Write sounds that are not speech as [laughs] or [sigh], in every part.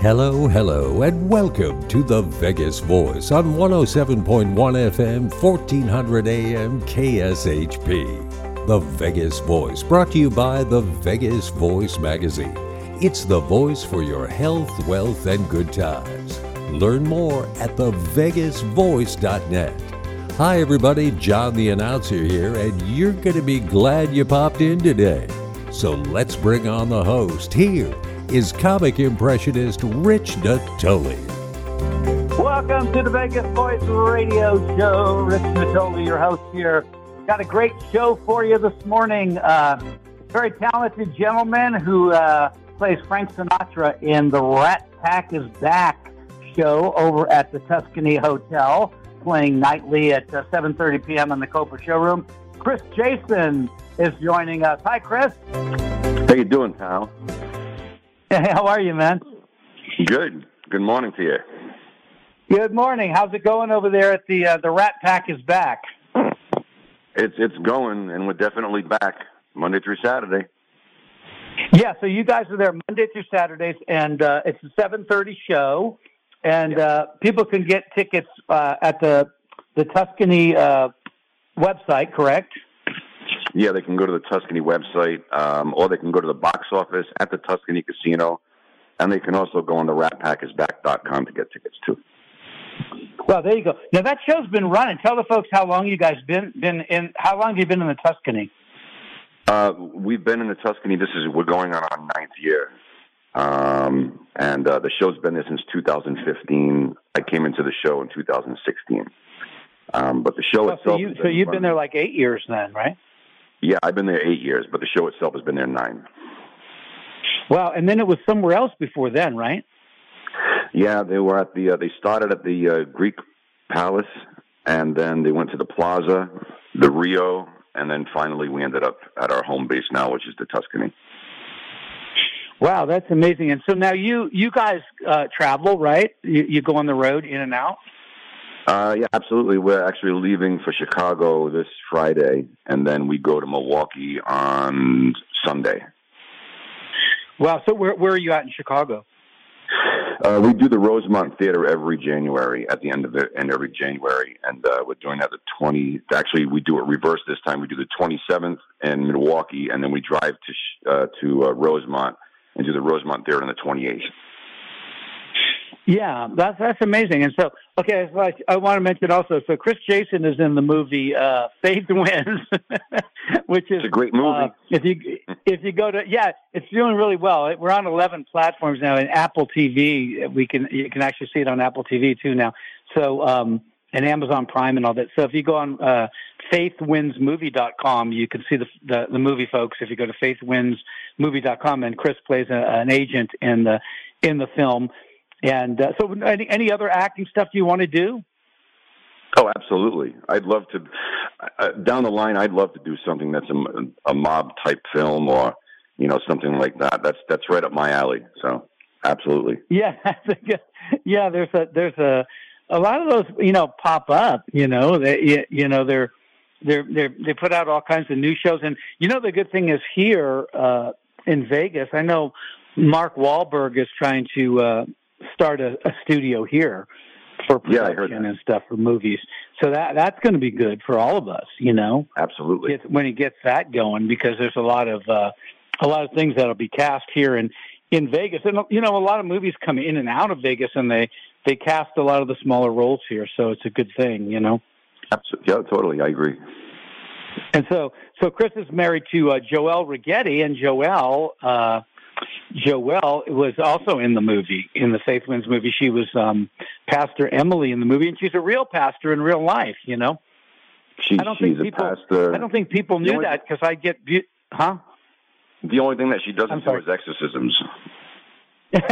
Hello, hello, and welcome to the Vegas Voice on 107.1 FM, 1400 AM KSHP. The Vegas Voice, brought to you by the Vegas Voice magazine. It's the voice for your health, wealth, and good times. Learn more at thevegasvoice.net. Hi, everybody, John the announcer here, and you're going to be glad you popped in today. So let's bring on the host. Here is comic impressionist Rich Natole. Welcome to the Vegas Voice Radio Show. Rich Natole, your host here. Got a great show for you this morning. Uh, very talented gentleman who uh, plays Frank Sinatra in the Rat Pack is Back show over at the Tuscany Hotel, playing nightly at uh, 7.30 p.m. in the Copa showroom. Chris Jason is joining us. Hi, Chris. How you doing, pal? Hey, [laughs] how are you, man? Good. Good morning to you. Good morning. How's it going over there at the uh, the Rat Pack is back? It's it's going, and we're definitely back Monday through Saturday. Yeah, so you guys are there Monday through Saturdays, and uh, it's a seven thirty show, and uh, people can get tickets uh, at the the Tuscany uh, website, correct? Yeah, they can go to the Tuscany website, um, or they can go to the box office at the Tuscany Casino, and they can also go on the ratpackisback.com to get tickets too. Well, there you go. Now that show's been running. Tell the folks how long you guys been been in. How long have you been in the Tuscany? Uh, we've been in the Tuscany. This is we're going on our ninth year, um, and uh, the show's been there since 2015. I came into the show in 2016, um, but the show Well, itself. so you so you've been there like eight years then, right? Yeah, I've been there eight years, but the show itself has been there nine. Wow, and then it was somewhere else before then, right? Yeah, they were at the. Uh, they started at the uh, Greek Palace, and then they went to the Plaza, the Rio, and then finally we ended up at our home base now, which is the Tuscany. Wow, that's amazing. And so now you you guys uh, travel, right? You, you go on the road in and out. Uh, yeah, absolutely. We're actually leaving for Chicago this Friday, and then we go to Milwaukee on Sunday. Wow. So where where are you at in Chicago? Uh, we do the Rosemont Theater every January at the end of the end every January, and uh, we're doing that the twenty. Actually, we do it reverse this time. We do the twenty seventh in Milwaukee, and then we drive to sh- uh, to uh, Rosemont and do the Rosemont Theater on the twenty eighth. Yeah, that's that's amazing. And so, okay, so I, I want to mention also. So Chris Jason is in the movie uh, Faith Wins, [laughs] which is It's a great movie. Uh, if you if you go to yeah, it's doing really well. We're on eleven platforms now. And Apple TV, we can you can actually see it on Apple TV too now. So um, and Amazon Prime and all that. So if you go on uh, faithwinsmovie.com, you can see the, the the movie, folks. If you go to faithwinsmovie.com, and Chris plays a, an agent in the in the film. And uh, so, any, any other acting stuff you want to do? Oh, absolutely. I'd love to. Uh, down the line, I'd love to do something that's a, a mob type film or you know something like that. That's that's right up my alley. So, absolutely. Yeah, [laughs] yeah. There's a there's a a lot of those you know pop up. You know, they you- you know they're they're they they put out all kinds of new shows, and you know the good thing is here uh, in Vegas. I know Mark Wahlberg is trying to uh, start a, a studio here for Yeah, production that. and stuff for movies. So that that's going to be good for all of us. You know. Absolutely. gets, when he gets that going because there's a lot of uh, a lot of things that'll be cast here in in Vegas, and you know a lot of movies come in and out of Vegas, and they they cast a lot of the smaller roles here, so it's a good thing, you know. Absolutely. Yeah, totally. I agree. And so so Chris is married to uh, Joelle Rigetti, and Joelle. Uh, Joelle was also in the movie, in the Faith Wins movie. She was um, Pastor Emily in the movie, and she's a real pastor in real life, you know. She, I don't she's think a people. pastor. I don't think people knew only- that because I get, huh? the only thing that she doesn't do is exorcisms. [laughs] That's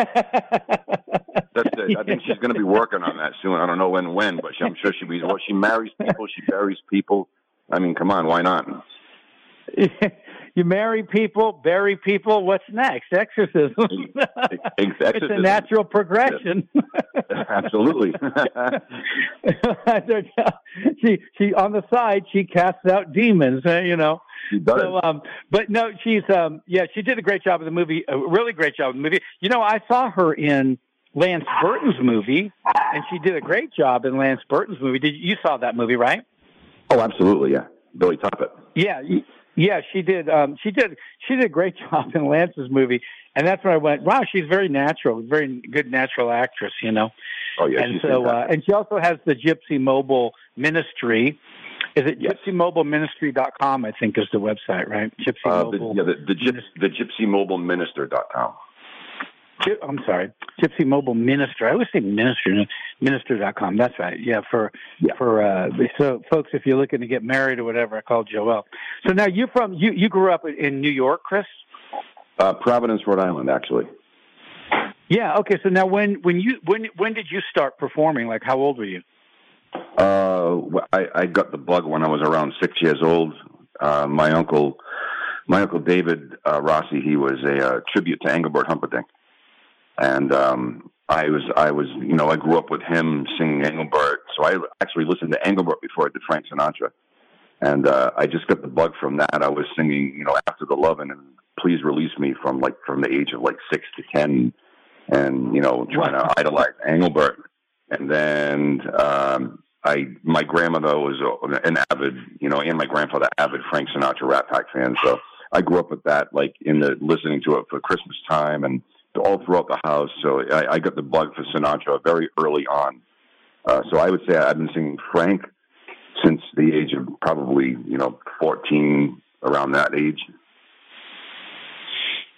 it. I think she's going to be working on that soon. I don't know when, when, but she, I'm sure she'll be. Well, she marries people. She buries people. I mean, come on, why not? [laughs] you marry people, bury people. What's next? Exorcism. Ex- [laughs] it's a natural progression. [laughs] Absolutely. she she on the side she casts out demons. uh, You know. she does. So, um, but no, she's um, yeah, she did a great job of the movie. A really great job of the movie. You know, I saw her in Lance Burton's movie, and she did a great job in Lance Burton's movie. Did you saw that movie, right? Oh, absolutely, yeah. Billy Topit. Yeah, yeah, she did. Um, she did. She did a great [laughs] job in Lance's movie, and that's when I went, "Wow, she's very natural, very good natural actress." You know. Oh yeah. And so, uh, and she also has the Gypsy Mobile Ministry. Is it yes. gypsymobileministry.com? I think is the website, right? Gypsy uh, Mobile. The, yeah, the, the, gyp, the gypsymobileminister.com. I'm sorry, Gypsy Mobile Minister. I always say minister, minister.com. That's right. Yeah, for yeah. for uh, so folks, if you're looking to get married or whatever, I call Joel. So now you're from you you grew up in New York, Chris? Uh, Providence, Rhode Island, actually. Yeah. Okay. So now, when when you when when did you start performing? Like, how old were you? Uh, I, I got the bug when I was around six years old. Uh, my uncle, my uncle David uh, Rossi, he was a uh, tribute to Engelbert Humperdinck and um, I was I was you know I grew up with him singing Engelbert, so I actually listened to Engelbert before I did Frank Sinatra, and uh, I just got the bug from that. I was singing you know After the Lovin' and Please Release Me from like from the age of like six to ten, and you know trying to idolize Engelbert, and then. um I my grandmother was an avid, you know, and my grandfather avid Frank Sinatra Rat Pack fan. So I grew up with that, like in the listening to it for Christmas time and all throughout the house. So I, I got the bug for Sinatra very early on. Uh, so I would say I've been singing Frank since the age of probably you know 14, around that age.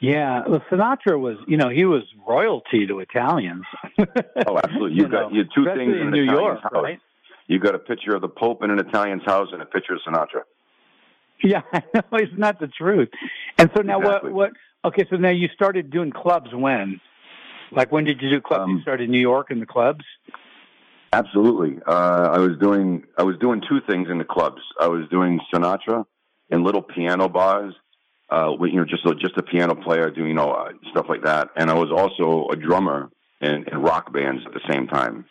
Yeah, well, Sinatra was, you know, he was royalty to Italians. oh, absolutely. [laughs] You, you got you two things in, in New York, house. right? You got a picture of the Pope in an Italian's house and a picture of Sinatra. Yeah, [laughs] know. It's not the truth. And so now, exactly. what what Okay, so now you started doing clubs when? Like when did you do clubs? Um, you started in New York in the clubs. Absolutely. Uh, I was doing I was doing two things in the clubs. I was doing Sinatra in little piano bars. Uh, with, you know, just a, just a piano player doing you know uh, stuff like that, and I was also a drummer in, in rock bands at the same time.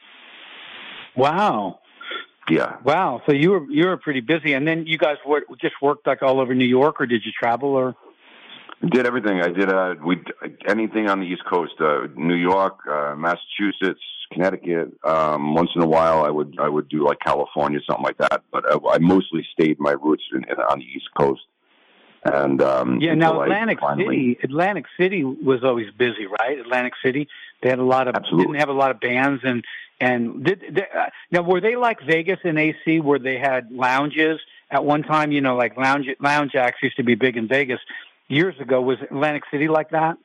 Wow. Yeah. Wow. So you were you were pretty busy, and then you guys were, just worked like all over New York, or did you travel, or? Did everything. I did uh, we anything on the East Coast, uh, New York, uh, Massachusetts, Connecticut. Um, once in a while, I would I would do like California, something like that. But I, I mostly stayed my roots in, in, on the East Coast. And um, yeah, now Atlantic finally... City, Atlantic City was always busy, right? Atlantic City, they had a lot of Absolutely. didn't have a lot of bands, and and did they, uh, now were they like Vegas and AC, where they had lounges at one time? You know, like lounge lounge acts used to be big in Vegas years ago. Was Atlantic City like that?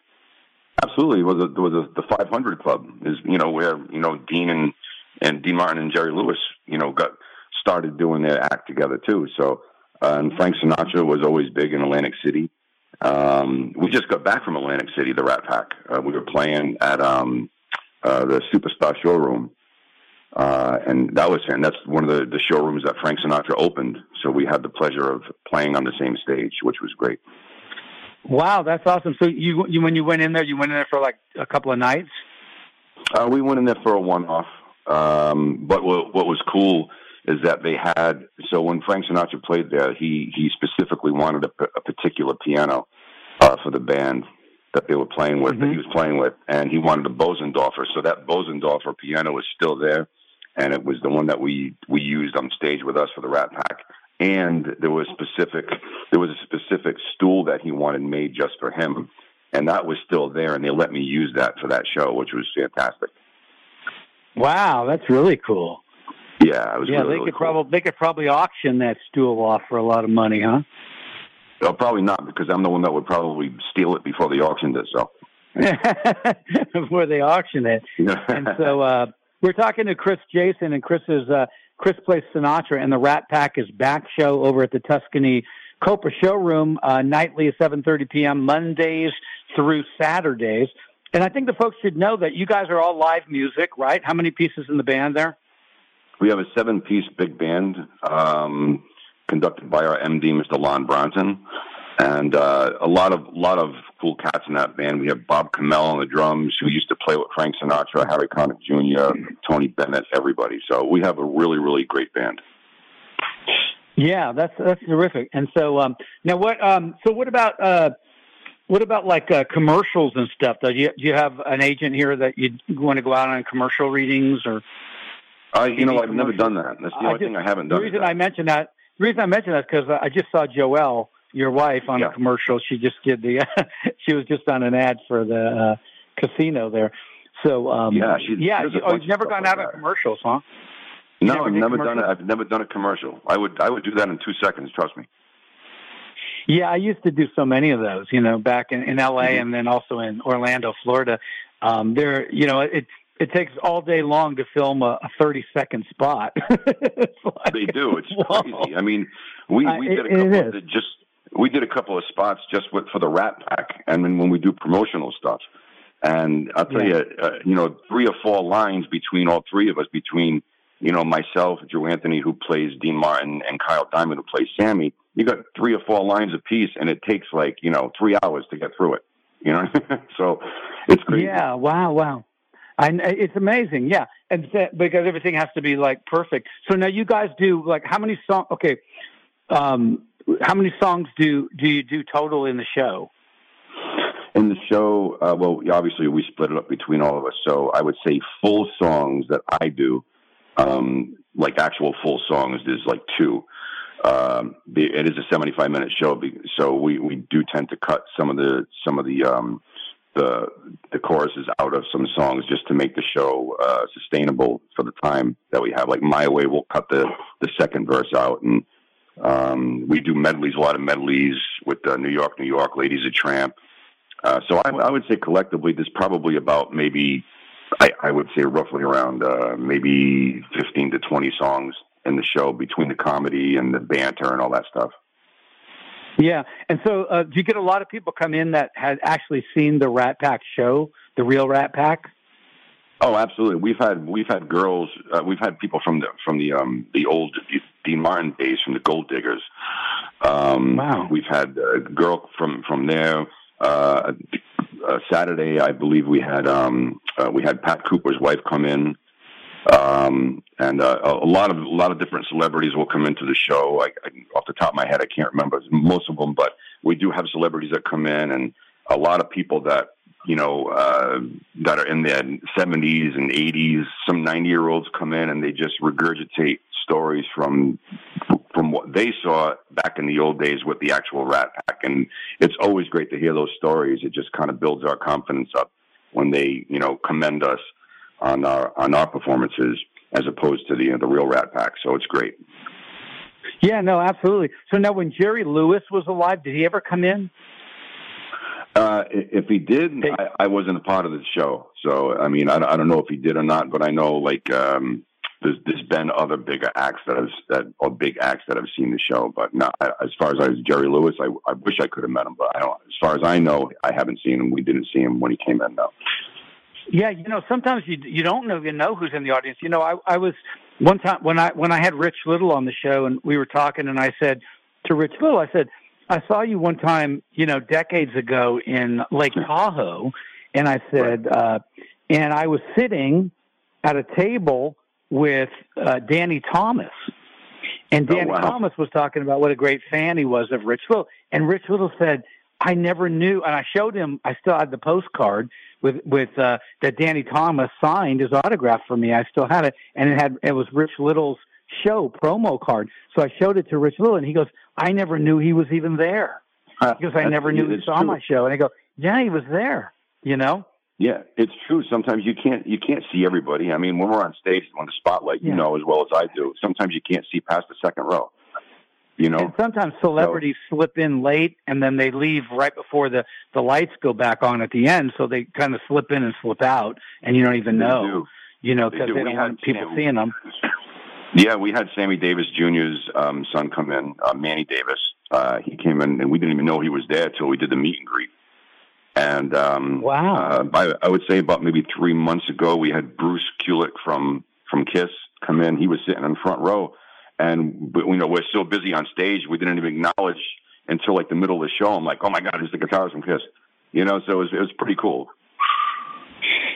Absolutely. It was a, was the 500 Club is you know where you know Dean and and Dean Martin and Jerry Lewis you know got started doing their act together too. So uh, and Frank Sinatra was always big in Atlantic City. Um, we just got back from Atlantic City, the Rat Pack. Uh, we were playing at um, uh, the Superstar Showroom. Uh, and that was and that's one of the, the showrooms that Frank Sinatra opened. So we had the pleasure of playing on the same stage, which was great. Wow, that's awesome. So you, you when you went in there, you went in there for like a couple of nights. Uh, we went in there for a one-off. Um, but what, what was cool is that they had so when Frank Sinatra played there, he he specifically wanted a, a particular piano uh, for the band that they were playing with, mm-hmm. that he was playing with, and he wanted a Bosendorfer. So that Bosendorfer piano is still there, and it was the one that we we used on stage with us for the Rat Pack and there was specific there was a specific stool that he wanted made just for him, and that was still there, and they let me use that for that show, which was fantastic. Wow, that's really cool. Yeah. Yeah, really, they really could cool. probably they could probably auction that stool off for a lot of money, huh? No, probably not, because I'm the one that would probably steal it before they auctioned it. So [laughs] before they auction it, [laughs] and so uh, we're talking to Chris Jason, and Chris is uh, Chris plays Sinatra, and the Rat Pack is back show over at the Tuscany Copa Showroom uh, nightly at 7:30 p.m. Mondays through Saturdays. And I think the folks should know that you guys are all live music, right? How many pieces in the band there? We have a seven-piece big band um, conducted by our MD, Mr. Lon Bronson and uh, a lot of lot of cool cats in that band. We have Bob Kamel on the drums, who used to play with Frank Sinatra, Harry Connick Jr., Tony Bennett, everybody. So we have a really really great band. Yeah, that's that's terrific. And so um, now what? Um, so what about? Uh, what about like uh, commercials and stuff? Do you do you have an agent here that you want to go out on commercial readings or? I, you know, I've never done that. That's the only just, thing I haven't done. The reason I mentioned that, the reason I mentioned that is because I just saw Joelle, your wife, on Yeah. a commercial. She just did the, [laughs] she was just on an ad for the uh, casino there. So um, Yeah, she- yeah. she You, oh, you've never gone out like on commercials, huh? No, never I've never done it. I've never done a commercial. I would I would do that in two seconds. Trust me. Yeah, I used to do so many of those, you know, back in, in LA Mhm. and then also in Orlando, Florida. Um, there, you know, it it takes all day long to film a, a thirty second spot. [laughs] Like- They do. It's [laughs] Whoa. crazy. I mean, we we did a couple of the, just we did a couple of spots just with for the Rat Pack, and then when we do promotional stuff. And I'll tell Yeah. you, uh, you know, three or four lines between all three of us, between you know myself, Drew Anthony, who plays Dean Martin, and Kyle Diamond, who plays Sammy. You got three or four lines apiece, and it takes like you know three hours to get through it. You know, [laughs] so it's crazy. Yeah, wow, wow. I, it's amazing, yeah, and that, because everything has to be like perfect. So now you guys do like how many songs? Okay, um, how many songs do do you do total in the show? In the show, uh, well, obviously we split it up between all of us. So I would say full songs that I do, um, like actual full songs, there's like two. Um, it is a 75 minute show, so we, we do tend to cut some of the some of the um, the the choruses out of some songs just to make the show uh, sustainable for the time that we have. Like My Way, we'll cut the the second verse out, and um, we do medleys, a lot of medleys with uh, New York, New York, Lady Is a Tramp. Uh, so I, I would say collectively, there's probably about maybe, I, I would say roughly around uh, maybe 15 to 20 songs in the show between the comedy and the banter and all that stuff. Yeah, and so uh, do you get a lot of people come in that had actually seen the Rat Pack show, the real Rat Pack? Oh, absolutely. We've had we've had girls, uh, we've had people from the from the um, the old Dean Martin days from the Gold Diggers. Um, Wow. We've had a girl from from there. Uh, uh, Saturday, I believe we had um, uh, we had Pat Cooper's wife come in, um, and uh, a lot of a lot of different celebrities will come into the show. I, I, off the top of my head, I can't remember most of them, but we do have celebrities that come in, and a lot of people that you know uh, that are in their seventies and eighties. Some ninety year olds come in and they just regurgitate stories from from what they saw back in the old days with the actual Rat Pack, and it's always great to hear those stories. It just kind of builds our confidence up when they you know commend us on our on our performances as opposed to the you know, the real Rat Pack. So it's great. Yeah, no, absolutely. So now, when Jerry Lewis was alive, did he ever come in? Uh, if he did, Hey. I, I wasn't a part of the show, so I mean, I, don't- I don't know if he did or not, but I know like um, there's there's been other bigger acts that have that or big acts that have seen the show, but not as far as I was Jerry Lewis. I, I wish I could have met him, but I don't. As far as I know, I haven't seen him. We didn't see him when he came in, though. Yeah, you know, sometimes you you don't know you know who's in the audience. You know, I I was one time when I when I had Rich Little on the show and we were talking and I said to Rich Little, I said, I saw you one time, you know, decades ago in Lake Tahoe, and I said, uh, and I was sitting at a table with uh, Danny Thomas. And Oh, Danny wow. Thomas was talking about what a great fan he was of Rich Little. And Rich Little said, I never knew. And I showed him, I still had the postcard with, with, uh, that Danny Thomas signed his autograph for me. I still had it. And it had, it was Rich Little's show promo card. So I showed it to Rich Little and he goes, I never knew he was even there. Uh, he goes, I never knew he saw true. my show. And I go, yeah, he was there, you know? Yeah, it's true. Sometimes you can't you can't see everybody. I mean, when we're on stage on the spotlight, Yeah. you know as well as I do. Sometimes you can't see past the second row. You know, And sometimes celebrities slip in late and then they leave right before the, the lights go back on at the end. So they kind of slip in and slip out and you don't even know, do. you know, They because they, We don't had want people seeing them. Yeah, we had Sammy Davis Jr.'s um, son come in, uh, Manny Davis. Uh, he came in, and we didn't even know he was there till we did the meet and greet. And um, Wow. uh, by, I would say about maybe three months ago, we had Bruce Kulick from from Kiss come in. He was sitting in front row, and but, you know we're so busy on stage, we didn't even acknowledge until like the middle of the show. I'm like, oh my god, it's the guitarist from Kiss. You know, so it was, it was pretty cool.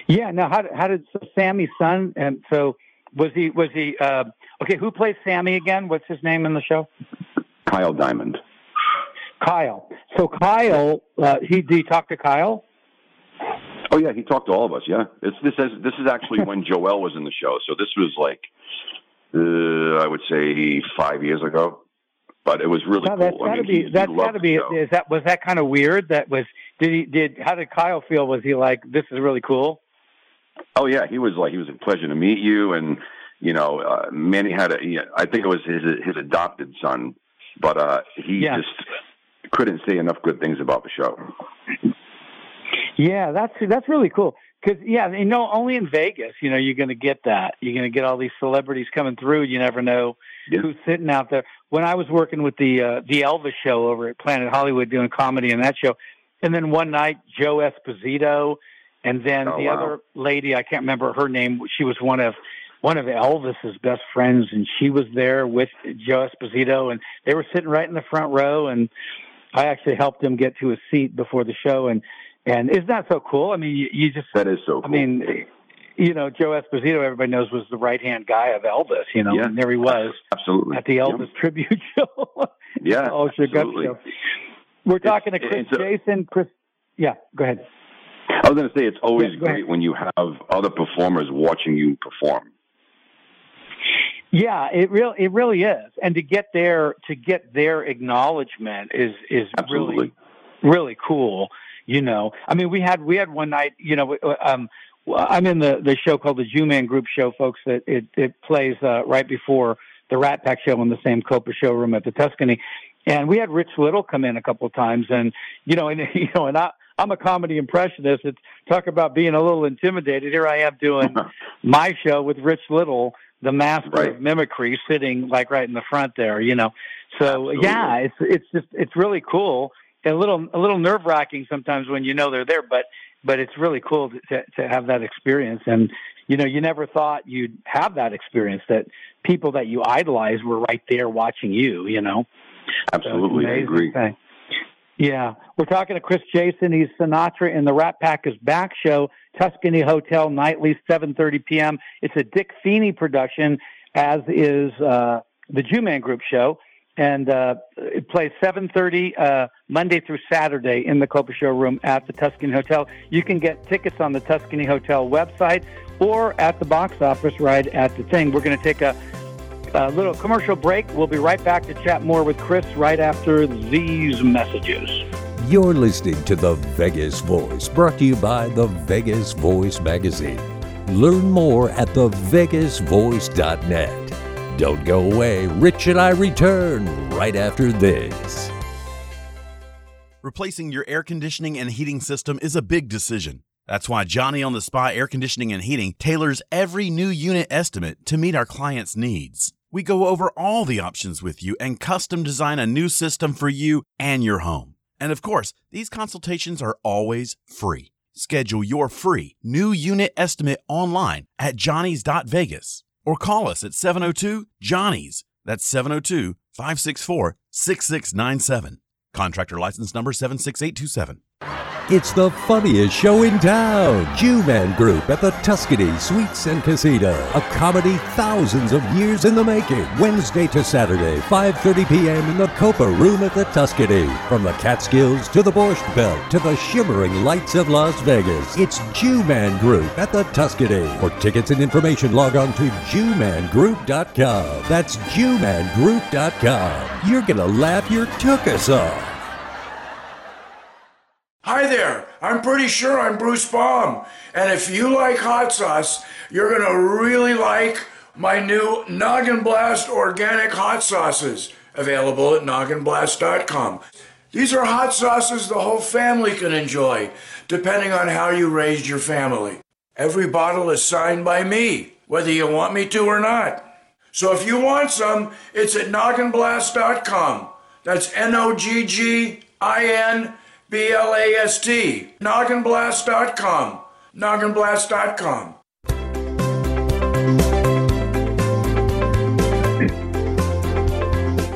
Yeah. Now, how, did- how did so Sammy's son? And so was he, was he, uh, okay, who plays Sammy again? What's his name in the show? Kyle Diamond. Kyle. So Kyle, uh, he did you talk to Kyle? Oh yeah, he talked to all of us. Yeah, it's, this is this is actually [laughs] when Joel was in the show. So this was like, uh, I would say five years ago. But it was really no, that's cool. Gotta I mean, be, that's got to be. Is that was that kind of weird? That was. Did he did? How did Kyle feel? Was he like, this is really cool? Oh yeah, he was like, he was a pleasure to meet you, and you know, uh, Manny had a. I think it was his his adopted son, but uh, he yeah. just couldn't say enough good things about the show. Yeah, that's that's really cool. Because yeah, you know, only in Vegas, you know, you're going to get that. You're going to get all these celebrities coming through. You never know yeah. who's sitting out there. When I was working with the uh, the Elvis show over at Planet Hollywood doing comedy in that show, and then one night Joe Esposito, and then oh, the wow. other lady I can't remember her name. She was one of one of Elvis's best friends, and she was there with Joe Esposito, and they were sitting right in the front row, and I actually helped him get to a seat before the show, and and isn't that so cool? I mean, you, you just that is so. Cool. I mean, you know, Joe Esposito, everybody knows was the right hand guy of Elvis. You know, yeah. and there he was absolutely at the Elvis yeah. tribute [laughs] show. yeah, [laughs] oh, absolutely. show. We're talking it's, to Chris a, Jason. Chris, yeah, go ahead. I was going to say it's always yeah, great when you have other performers watching you perform. Yeah, it really it really is, and to get their to get their acknowledgement is is Absolutely. really really cool. You know, I mean, we had we had one night. You know, um, I'm in the the show called the Jew Man Group Show, folks. That it it plays uh, right before the Rat Pack show in the same Copa showroom at the Tuscany, and we had Rich Little come in a couple of times, and you know, and [laughs] you know, and I. I'm a comedy impressionist. It's talk about being a little intimidated. Here I am doing [laughs] my show with Rich Little, the master right. of mimicry, sitting like right in the front there. You know, so Absolutely. yeah, it's it's just it's really cool. A little a little nerve wracking sometimes when you know they're there, but but it's really cool to, to to have that experience. And you know, you never thought you'd have that experience that people that you idolize were right there watching you. You know, absolutely, so I agree. Thing. Yeah, we're talking to Chris Jason. He's Sinatra in the Rat Pack is Back show, Tuscany Hotel nightly, 7:30 p.m. It's a Dick Feeney production, as is uh, the Jew Man Group show, and uh, it plays 7:30 uh, Monday through Saturday in the Copa Showroom at the Tuscany Hotel. You can get tickets on the Tuscany Hotel website or at the box office right at the thing. We're going to take a a little commercial break. We'll be right back to chat more with Chris right after these messages. You're listening to The Vegas Voice, brought to you by the Vegas Voice magazine. Learn more at thevegasvoice.net. Don't go away. Rich and I return right after this. Replacing your air conditioning and heating system is a big decision. That's why Johnny on the Spot Air Conditioning and Heating tailors every new unit estimate to meet our clients' needs. We go over all the options with you and custom design a new system for you and your home. And of course, these consultations are always free. Schedule your free new unit estimate online at johnny's.vegas or call us at 702 Johnny's. That's 702 564 6697. Contractor license number 76827. It's the funniest show in town. Jew Man Group at the Tuscany Suites and Casino. A comedy thousands of years in the making. Wednesday to Saturday, 5.30 p.m. in the Copa Room at the Tuscany. From the Catskills to the Borscht Belt to the shimmering lights of Las Vegas. It's Jew Man Group at the Tuscany. For tickets and information, log on to JewManGroup.com. That's JewManGroup.com. You're going to laugh your tuchus off. Hi there, I'm pretty sure I'm Bruce Baum. And if you like hot sauce, you're to really like my new Noggin Blast organic hot sauces, available at nogginblast.com. These are hot sauces the whole family can enjoy, depending on how you raised your family. Every bottle is signed by me, whether you want me to or not. So if you want some, it's at nogginblast.com. That's N O G G I N. B L A S T. Nogginblast.com. Nogginblast.com.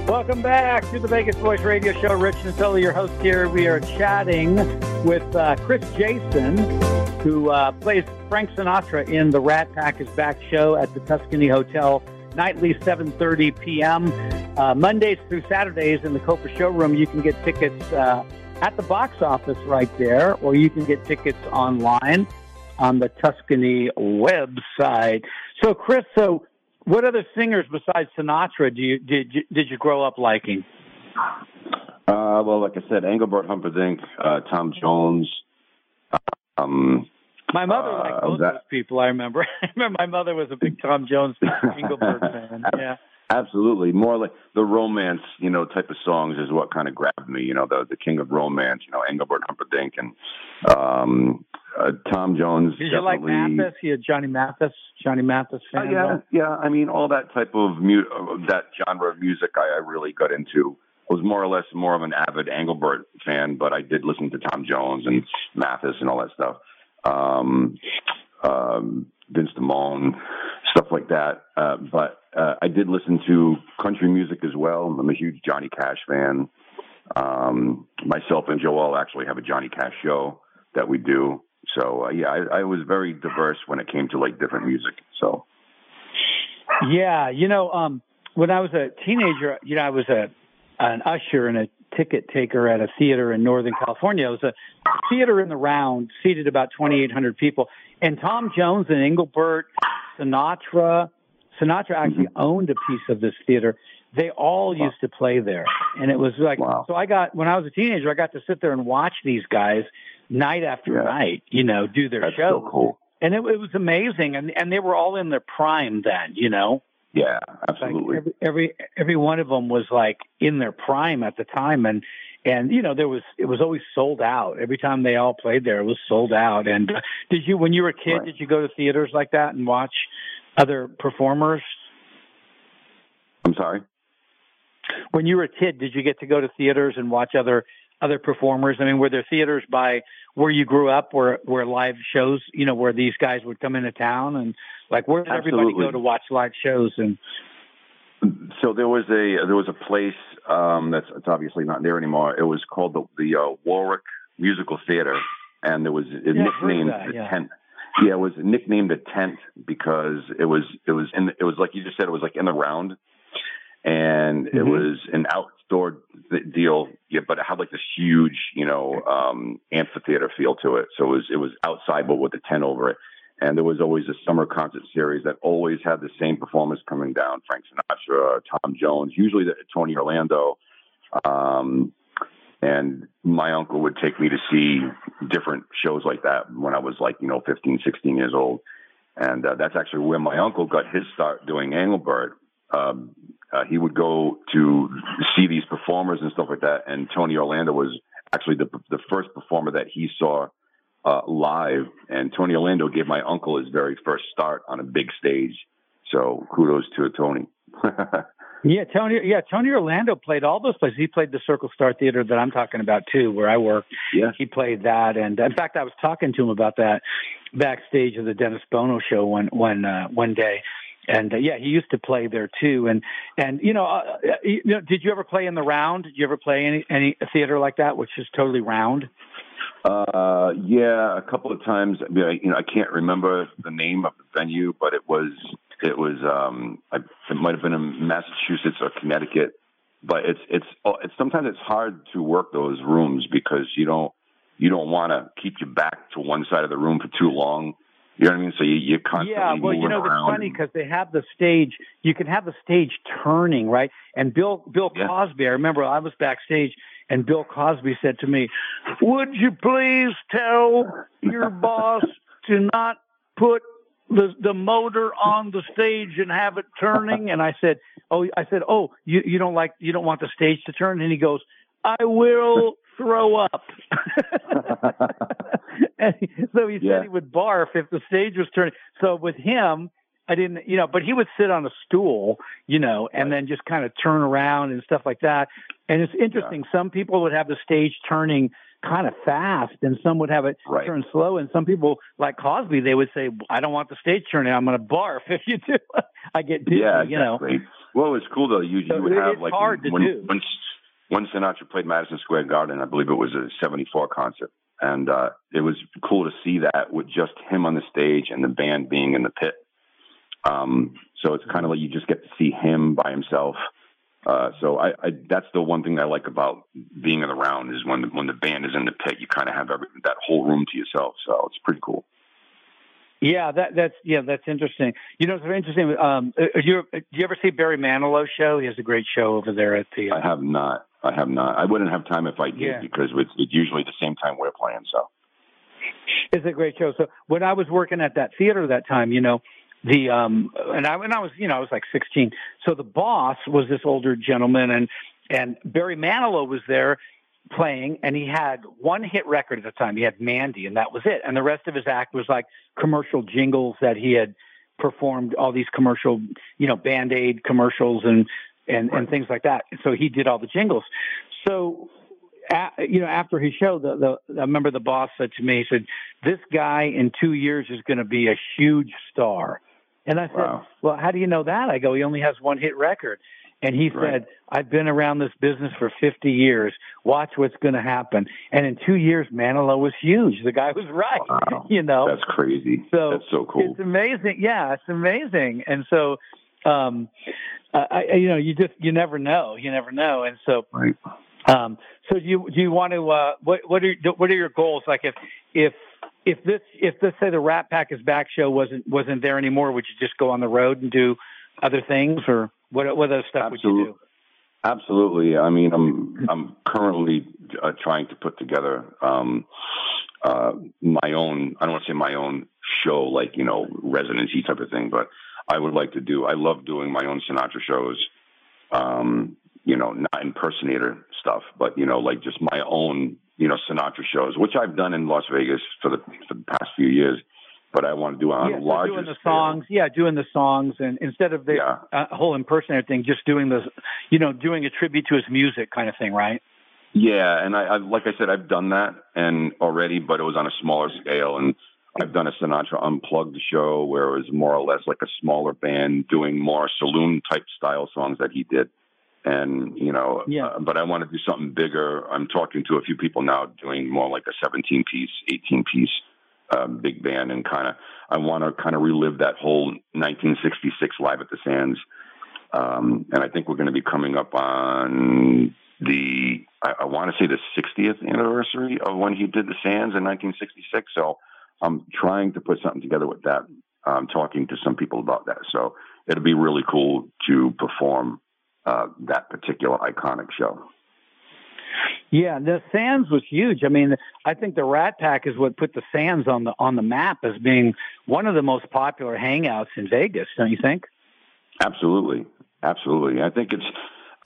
Welcome back to the Vegas Voice Radio Show. Rich and Natole, your host here. We are chatting with uh, Chris Jason, who uh, plays Frank Sinatra in the Rat Pack is Back show at the Tuscany Hotel nightly 7:30 p.m. Uh, Mondays through Saturdays in the Copa Showroom. You can get tickets uh, at the box office right there, or you can get tickets online on the Tuscany website. So, Chris, so what other singers besides Sinatra do you did you, did you grow up liking? Uh, well, like I said, Engelbert Humperdinck, uh, Tom Jones. Um, my mother liked uh, both that- those people. I remember. [laughs] I remember my mother was a big Tom Jones Engelbert fan. [laughs] Yeah. Absolutely, more like the romance, you know, type of songs is what kind of grabbed me. You know, the the king of romance. You know, Engelbert Humperdinck and um, uh, Tom Jones. Did you like Mathis? You had Johnny Mathis, Johnny Mathis Uh, fan. yeah, yeah. I mean, all that type of mu- uh, that genre of music, I, I really got into. I was more or less more of an avid Engelbert fan, but I did listen to Tom Jones and Mathis and all that stuff. Um, um, Vic Damone, stuff like that. Uh, but uh, I did listen to country music as well. I'm a huge Johnny Cash fan. Um, myself and Joel actually have a Johnny Cash show that we do. So uh, yeah, I, I was very diverse when it came to like different music. So. Yeah, you know, um, when I was a teenager, you know, I was a an usher and a ticket taker at a theater in Northern California. It was a theater in the round, seated about 2,800 people. And Tom Jones and Engelbert, Sinatra, Sinatra actually mm-hmm. owned a piece of this theater. They all Wow. used to play there, and it was like Wow. so. I got when I was a teenager, I got to sit there and watch these guys night after Yeah. night. You know, do their That's shows, so cool. and it, it was amazing. And and they were all in their prime then. You know. Yeah, Like absolutely. every, every every one of them was like in their prime at the time, and and you know there was it was always sold out. Every time they all played there, it was sold out. And uh, did you, when you were a kid, Right. did you go to theaters like that and watch other performers? I'm sorry. When you were a kid, did you get to go to theaters and watch other other performers? I mean, were there theaters by where you grew up, where where live shows, you know, where these guys would come into town, and like where did everybody go to watch live shows? And So there was a there was a place um, that's it's obviously not there anymore. It was called the the uh, Warwick Musical Theater, and there was it Yeah, nicknamed that, the yeah. tent. Yeah, it was nicknamed a tent because it was it was in it was like you just said it was like in the round, and it Mhm. was an outdoor th- deal. Yeah, but it had like this huge you know um, amphitheater feel to it. So it was it was outside but with a tent over it. And there was always a summer concert series that always had the same performers coming down: Frank Sinatra, Tom Jones, usually the, Tony Orlando. Um, and my uncle would take me to see different shows like that when I was like, you know, 15, 16 years old. And uh, that's actually where my uncle got his start doing Engelbert. Um, uh, he would go to see these performers and stuff like that. And Tony Orlando was actually the the first performer that he saw uh, live. And Tony Orlando gave my uncle his very first start on a big stage. So kudos to Tony. [laughs] Yeah, Tony. Yeah, Tony Orlando played all those places. He played the Circle Star Theater that I'm talking about too, where I work. yeah. He played that, and in fact, I was talking to him about that backstage of the Dennis Bono show one one uh, one day. And uh, yeah, he used to play there too. And and you know, uh, you know, did you ever play in the round? Did you ever play any any theater like that, which is totally round? Uh, yeah, a couple of times. I mean, you know, I can't remember the name of the venue, but it was it was um, I, it might have been in Massachusetts or Connecticut. But it's it's oh, it's sometimes it's hard to work those rooms because you don't you don't want to keep your back to one side of the room for too long. You know what I mean? So you you constantly Yeah, well, you know, around. it's funny because they have the stage. You can have the stage turning, right? And Bill Bill Yeah. Cosby, I remember I was backstage, and Bill Cosby said to me, "Would you please tell your [laughs] boss to not put the the motor on the stage and have it turning?" And I said, "Oh, I said, oh, you you don't like you don't want the stage to turn?" And he goes, "I will." Throw up. [laughs] and so he said Yeah. he would barf if the stage was turning. So with him, I didn't, you know, but he would sit on a stool, you know, and Right. then just kind of turn around and stuff like that. And it's interesting. Some people would have the stage turning kind of fast, and some would have it Right. turn slow. And some people, like Cosby, they would say, "I don't want the stage turning. I'm going to barf if you do. [laughs] I get dizzy." yeah, you know. exactly. Well, it's cool though. You So you would have like hard to when, do. when when Sinatra played Madison Square Garden, I believe it was a '74 concert, and uh, it was cool to see that with just him on the stage and the band being in the pit. Um, so it's kind of like you just get to see him by himself. Uh, so I, I, that's the one thing I like about being in the round is when the, when the band is in the pit, you kind of have every, that whole room to yourself. So it's pretty cool. Yeah, that that's yeah, that's interesting. You know, it's very interesting. Um, uh, you do you ever see Barry Manilow show? He has a great show over there at the. Uh... I have not. I have not. I wouldn't have time if I did yeah. because it's, it's usually the same time we're playing. So it's a great show. So when I was working at that theater that time, you know, the um and I and I was you know I was like 16. So the boss was this older gentleman and and Barry Manilow was there playing and he had one hit record at the time. He had Mandy and that was it. And the rest of his act was like commercial jingles that he had performed all these commercial, you know, Band-Aid commercials and and and things like that. So he did all the jingles. So you know, after his show, the, the I remember the boss said to me, he said, "This guy in two years is going to be a huge star." And I said, wow. "Well, how do you know that?" I go, "He only has one hit record." And he right. said, I've been around this business for 50 years. Watch what's going to happen. And in two years, Manilow was huge. The guy was [laughs] right. Wow. You know, that's crazy. So that's so cool. It's amazing. Yeah, it's amazing. And so, um, I, you know, you just, you never know. You never know. And so, right. Um, so do you, do you want to, uh, what, what are, what are your goals? Like if, if, if this, if let's say the Rat Pack is Back show wasn't, wasn't there anymore, would you just go on the road and do other things or? What what other stuff would you do? Absolutely. I mean, I'm I'm currently uh, trying to put together um, uh, my own. I don't want to say my own show, like you know, residency type of thing, but I would like to do. I love doing my own Sinatra shows. Um, you know, not impersonator stuff, but you know, like just my own, you know, Sinatra shows, which I've done in Las Vegas for the for the past few years but I want to do it on yeah, a larger doing the scale. songs. Yeah, doing the songs, and instead of the yeah. uh, whole impersonator thing, just doing the, you know, doing a tribute to his music kind of thing, right? Yeah, and I, I like I said, I've done that and already, but it was on a smaller scale, and I've done a Sinatra Unplugged show where it was more or less like a smaller band doing more saloon type style songs that he did. And, you know, yeah. Uh, but I want to do something bigger. I'm talking to a few people now doing more like a 17 piece, 18 piece um, big band and kind of I want to kind of relive that whole 1966 live at the Sands. Um, and I think we're going to be coming up on the I, I want to say the 60th anniversary of when he did the Sands in 1966. So I'm trying to put something together with that. I'm talking to some people about that. So it'll be really cool to perform uh, that particular iconic show. Yeah, the Sands was huge. I mean, I think the Rat Pack is what put the Sands on the on the map as being one of the most popular hangouts in Vegas. Don't you think? Absolutely, absolutely. I think it's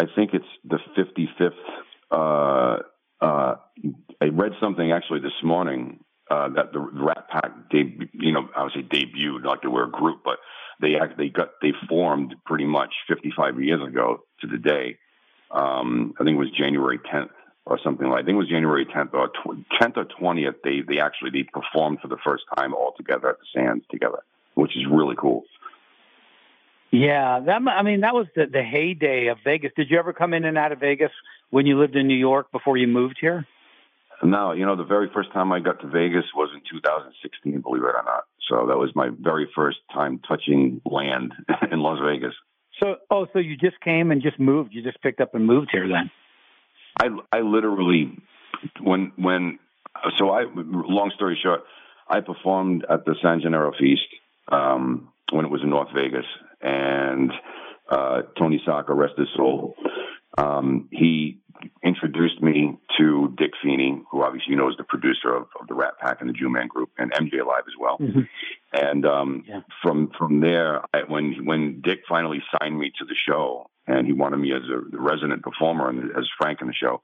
I think it's the 55th. Uh, uh, I read something actually this morning uh, that the Rat Pack, they, you know, say debuted, like they were a group, but they act, they got they formed pretty much 55 years ago to the day. Um, I think it was January 10th or something like. I think it was January 10th or 10th or 20th. They they actually they performed for the first time all together at the Sands together, which is really cool. Yeah, that I mean that was the the heyday of Vegas. Did you ever come in and out of Vegas when you lived in New York before you moved here? No, you know the very first time I got to Vegas was in 2016, believe it or not. So that was my very first time touching land [laughs] in Las Vegas. So, oh, so you just came and just moved? You just picked up and moved here then? I I literally when when so I long story short, I performed at the San Gennaro Feast um, when it was in North Vegas, and uh, Tony Sacca, rest his soul, um, he introduced me to Dick Feeney, who obviously you know is the producer of, of the Rat Pack and the Jew Man Group, and MJ Live as well. Mm-hmm. And um, yeah. from from there, I, when when Dick finally signed me to the show, and he wanted me as a resident performer and as Frank in the show,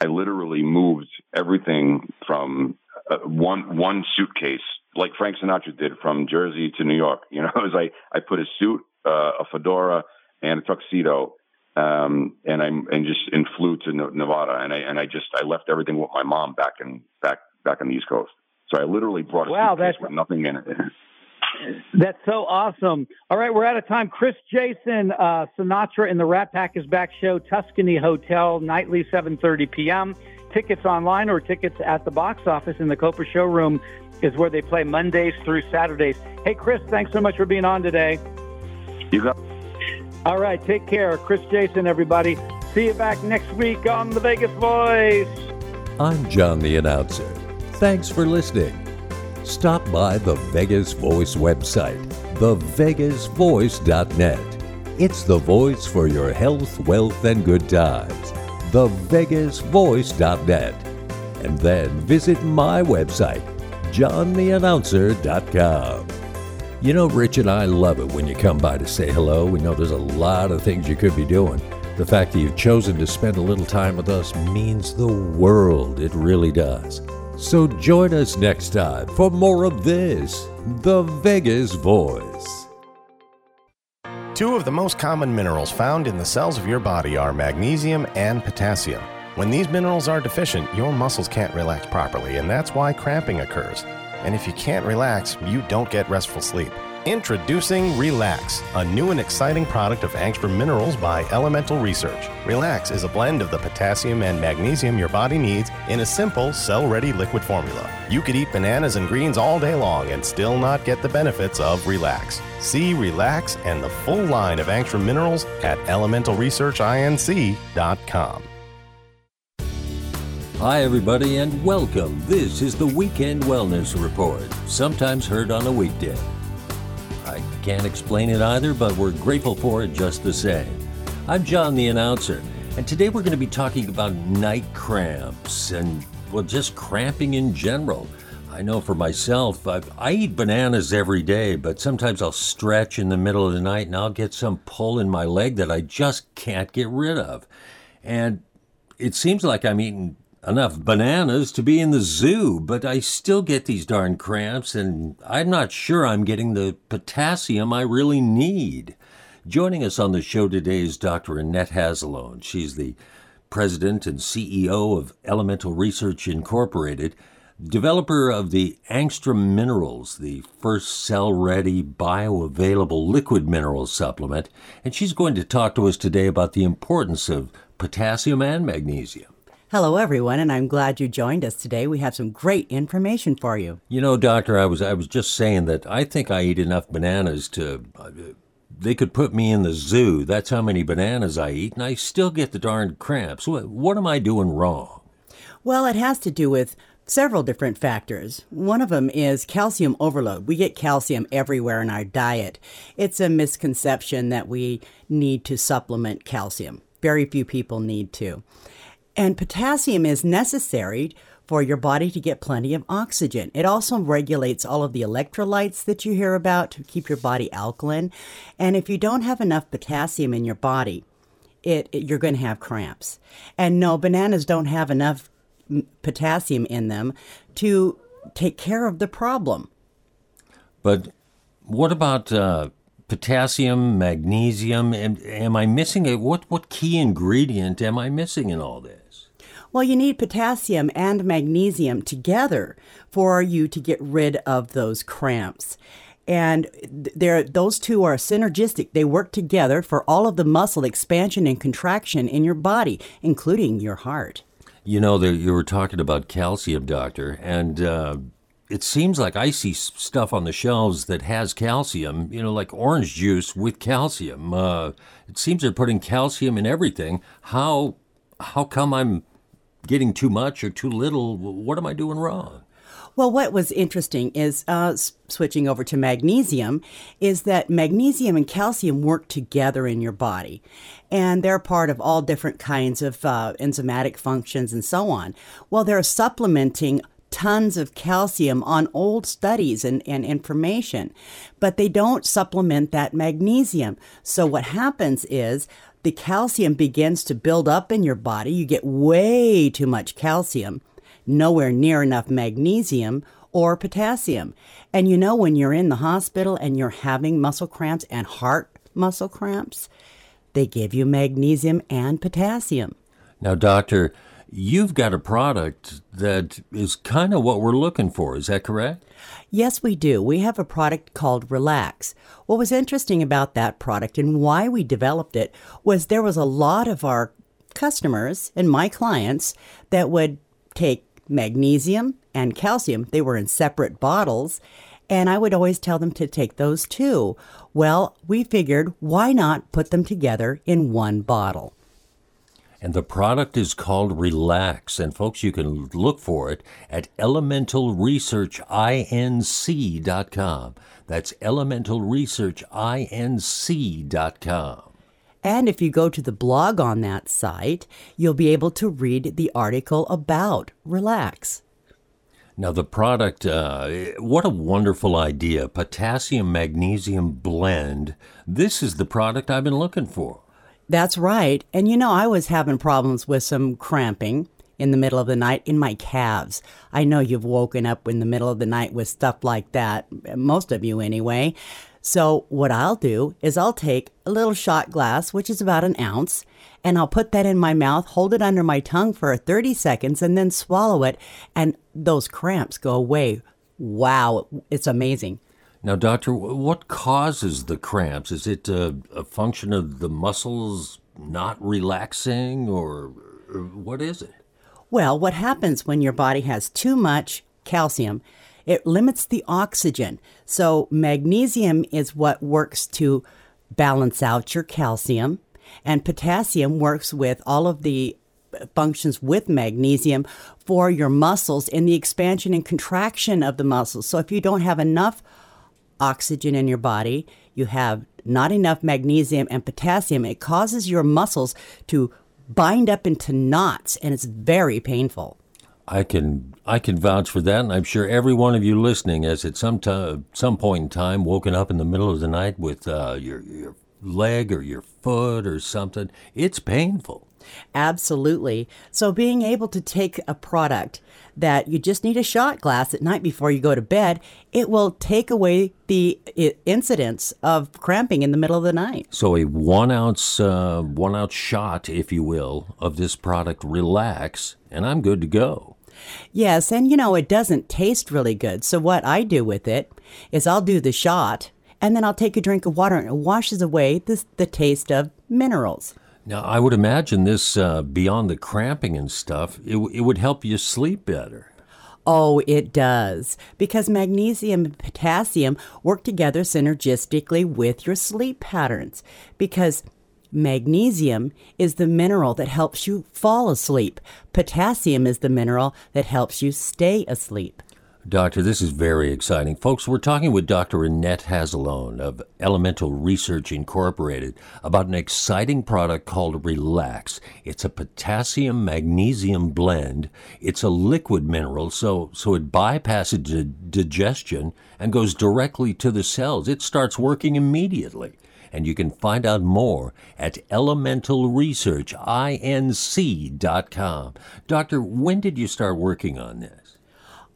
I literally moved everything from uh, one one suitcase, like Frank Sinatra did, from Jersey to New York. You know, [laughs] it was like I put a suit, uh, a fedora, and a tuxedo um, and I and just and flew to Nevada, and I and I just I left everything with my mom back in back back on the East Coast. So I literally brought a wow, suitcase with nothing in it. [laughs] That's so awesome. All right, we're out of time. Chris Jason, uh, Sinatra in the Rat Pack is Back show, Tuscany Hotel, nightly 7.30 p.m. Tickets online or tickets at the box office in the Copa showroom is where they play Mondays through Saturdays. Hey, Chris, thanks so much for being on today. You got. All right, take care. Chris Jason, everybody. See you back next week on The Vegas Voice. I'm John the Announcer. Thanks for listening. Stop by the Vegas Voice website, thevegasvoice.net. It's the voice for your health, wealth, and good times. Thevegasvoice.net. And then visit my website, johntheannouncer.com. You know, Rich and I love it when you come by to say hello. We know there's a lot of things you could be doing. The fact that you've chosen to spend a little time with us means the world. It really does. So join us next time for more of this The Vegas Voice. Two of the most common minerals found in the cells of your body are magnesium and potassium. When these minerals are deficient, your muscles can't relax properly, and that's why cramping occurs. And if you can't relax, you don't get restful sleep. Introducing Relax, a new and exciting product of Angstrom Minerals by Elemental Research. Relax is a blend of the potassium and magnesium your body needs in a simple, cell ready liquid formula. You could eat bananas and greens all day long and still not get the benefits of Relax. See Relax and the full line of Angstrom Minerals at elementalresearchinc.com. Hi, everybody, and welcome. This is the Weekend Wellness Report, sometimes heard on a weekday. I can't explain it either, but we're grateful for it just the same. I'm John the Announcer, and today we're going to be talking about night cramps and, well, just cramping in general. I know for myself, I, I eat bananas every day, but sometimes I'll stretch in the middle of the night and I'll get some pull in my leg that I just can't get rid of. And it seems like I'm eating enough bananas to be in the zoo, but I still get these darn cramps, and I'm not sure I'm getting the potassium I really need. Joining us on the show today is Dr. Annette Hazelone. She's the president and CEO of Elemental Research Incorporated, developer of the Angstrom Minerals, the first cell ready bioavailable liquid mineral supplement, and she's going to talk to us today about the importance of potassium and magnesium. Hello, everyone, and I'm glad you joined us today. We have some great information for you. You know, doctor, I was I was just saying that I think I eat enough bananas to. Uh, they could put me in the zoo. That's how many bananas I eat, and I still get the darn cramps. What, what am I doing wrong? Well, it has to do with several different factors. One of them is calcium overload. We get calcium everywhere in our diet. It's a misconception that we need to supplement calcium. Very few people need to. And potassium is necessary for your body to get plenty of oxygen. It also regulates all of the electrolytes that you hear about to keep your body alkaline. And if you don't have enough potassium in your body, it, it you're going to have cramps. And no, bananas don't have enough potassium in them to take care of the problem. But what about uh, potassium, magnesium? Am, am I missing it? What what key ingredient am I missing in all this? Well, you need potassium and magnesium together for you to get rid of those cramps. And they those two are synergistic. They work together for all of the muscle expansion and contraction in your body, including your heart. You know, the, you were talking about calcium, doctor, and uh, it seems like I see stuff on the shelves that has calcium, you know, like orange juice with calcium. Uh, it seems they're putting calcium in everything. How how come I'm getting too much or too little? What am I doing wrong? Well, what was interesting is uh, switching over to magnesium is that magnesium and calcium work together in your body, and they're part of all different kinds of uh, enzymatic functions and so on. Well, they're supplementing tons of calcium on old studies and, and information, but they don't supplement that magnesium. So what happens is the calcium begins to build up in your body. You get way too much calcium, nowhere near enough magnesium or potassium. And you know, when you're in the hospital and you're having muscle cramps and heart muscle cramps, they give you magnesium and potassium. Now, doctor, you've got a product that is kind of what we're looking for. Is that correct? Yes, we do. We have a product called Relax. What was interesting about that product and why we developed it was there was a lot of our customers and my clients that would take magnesium and calcium. They were in separate bottles And I would always tell them to take those too. Well, we figured why not put them together in one bottle? And the product is called Relax. And folks, you can look for it at elementalresearchinc.com. That's elementalresearchinc.com. And if you go to the blog on that site, you'll be able to read the article about Relax. Now, the product, uh, what a wonderful idea. Potassium magnesium blend. This is the product I've been looking for. That's right. And you know, I was having problems with some cramping in the middle of the night in my calves. I know you've woken up in the middle of the night with stuff like that, most of you anyway. So, what I'll do is I'll take a little shot glass, which is about an ounce, and I'll put that in my mouth, hold it under my tongue for 30 seconds, and then swallow it. And those cramps go away. Wow, it's amazing. Now, doctor, what causes the cramps? Is it a, a function of the muscles not relaxing, or, or what is it? Well, what happens when your body has too much calcium? It limits the oxygen. So, magnesium is what works to balance out your calcium, and potassium works with all of the uh, functions with magnesium for your muscles in the expansion and contraction of the muscles. So, if you don't have enough oxygen in your body, you have not enough magnesium and potassium, it causes your muscles to bind up into knots and it's very painful. I can I can vouch for that, and I'm sure every one of you listening has at some time, some point in time woken up in the middle of the night with uh, your your leg or your foot or something. It's painful. Absolutely. So being able to take a product that you just need a shot glass at night before you go to bed, it will take away the incidence of cramping in the middle of the night. So a one ounce, uh, one ounce shot, if you will, of this product, relax, and I'm good to go. Yes, and you know it doesn't taste really good. So what I do with it is I'll do the shot, and then I'll take a drink of water, and it washes away the, the taste of minerals. Now, I would imagine this, uh, beyond the cramping and stuff, it, it would help you sleep better. Oh, it does. Because magnesium and potassium work together synergistically with your sleep patterns. Because magnesium is the mineral that helps you fall asleep, potassium is the mineral that helps you stay asleep. Doctor, this is very exciting. Folks, we're talking with Dr. Annette Hazelone of Elemental Research Incorporated about an exciting product called Relax. It's a potassium magnesium blend. It's a liquid mineral, so, so it bypasses d- digestion and goes directly to the cells. It starts working immediately. And you can find out more at elementalresearchinc.com. Doctor, when did you start working on this?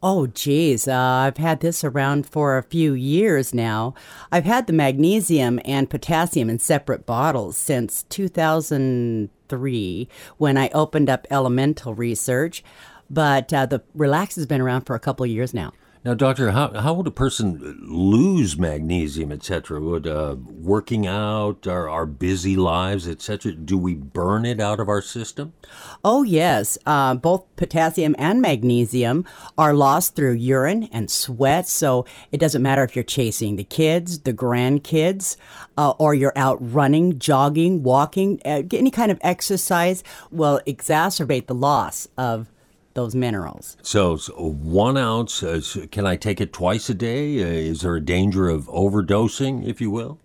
Oh, geez. Uh, I've had this around for a few years now. I've had the magnesium and potassium in separate bottles since 2003 when I opened up elemental research. But uh, the Relax has been around for a couple of years now. Now, doctor, how, how would a person lose magnesium, etc.? Would uh, working out, our, our busy lives, etc., do we burn it out of our system? Oh, yes. Uh, both potassium and magnesium are lost through urine and sweat. So it doesn't matter if you're chasing the kids, the grandkids, uh, or you're out running, jogging, walking, uh, any kind of exercise will exacerbate the loss of those minerals. So, so one ounce, uh, can I take it twice a day? Uh, is there a danger of overdosing, if you will?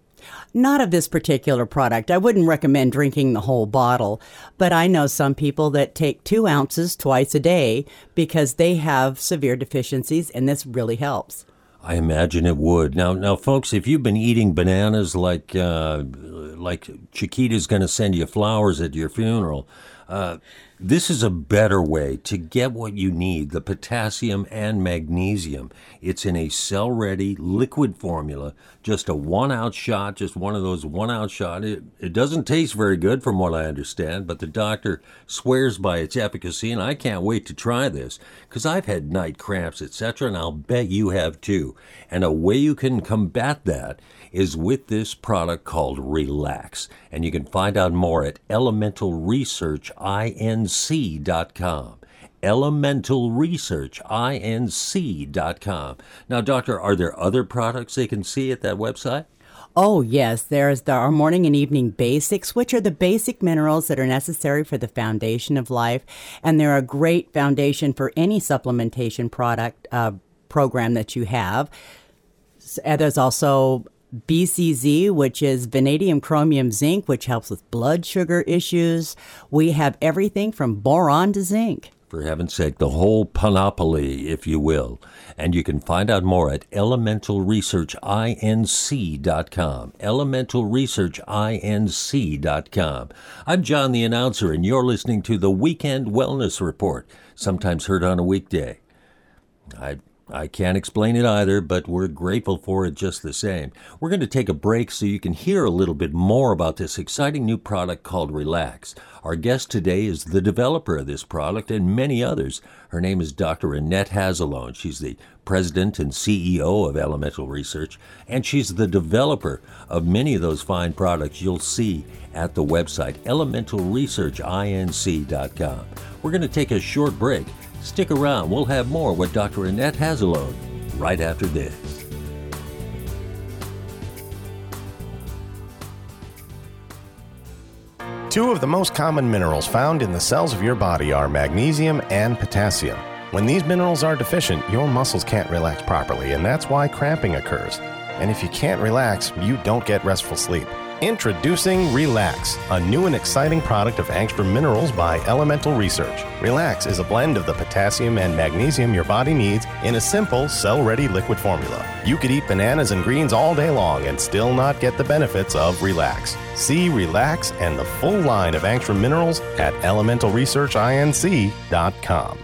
Not of this particular product. I wouldn't recommend drinking the whole bottle, but I know some people that take two ounces twice a day because they have severe deficiencies, and this really helps. I imagine it would. Now, now, folks, if you've been eating bananas like uh, like Chiquita's going to send you flowers at your funeral, uh, this is a better way to get what you need the potassium and magnesium. It's in a cell ready liquid formula, just a one ounce shot, just one of those one ounce shot. It, it doesn't taste very good, from what I understand, but the doctor swears by its efficacy, and I can't wait to try this because I've had night cramps, etc., and I'll bet you have too. And a way you can combat that is with this product called Relax. And you can find out more at elementalresearchinc.com. elementalresearchinc.com. Now, Doctor, are there other products they can see at that website? Oh, yes, there's the, our morning and evening basics, which are the basic minerals that are necessary for the foundation of life. And they're a great foundation for any supplementation product uh, program that you have. There's also BCZ, which is vanadium chromium zinc, which helps with blood sugar issues. We have everything from boron to zinc. For heaven's sake, the whole panoply, if you will. And you can find out more at elementalresearchinc.com. Elementalresearchinc.com. I'm John the announcer, and you're listening to the Weekend Wellness Report, sometimes heard on a weekday. I I can't explain it either, but we're grateful for it just the same. We're going to take a break so you can hear a little bit more about this exciting new product called Relax. Our guest today is the developer of this product and many others. Her name is Dr. Annette Hazelone. She's the president and CEO of Elemental Research, and she's the developer of many of those fine products you'll see at the website elementalresearchinc.com. We're going to take a short break. Stick around, we'll have more with Dr. Annette Hazelone right after this. Two of the most common minerals found in the cells of your body are magnesium and potassium. When these minerals are deficient, your muscles can't relax properly, and that's why cramping occurs. And if you can't relax, you don't get restful sleep. Introducing Relax, a new and exciting product of Angstrom Minerals by Elemental Research. Relax is a blend of the potassium and magnesium your body needs in a simple, cell ready liquid formula. You could eat bananas and greens all day long and still not get the benefits of Relax. See Relax and the full line of Angstrom Minerals at elementalresearchinc.com.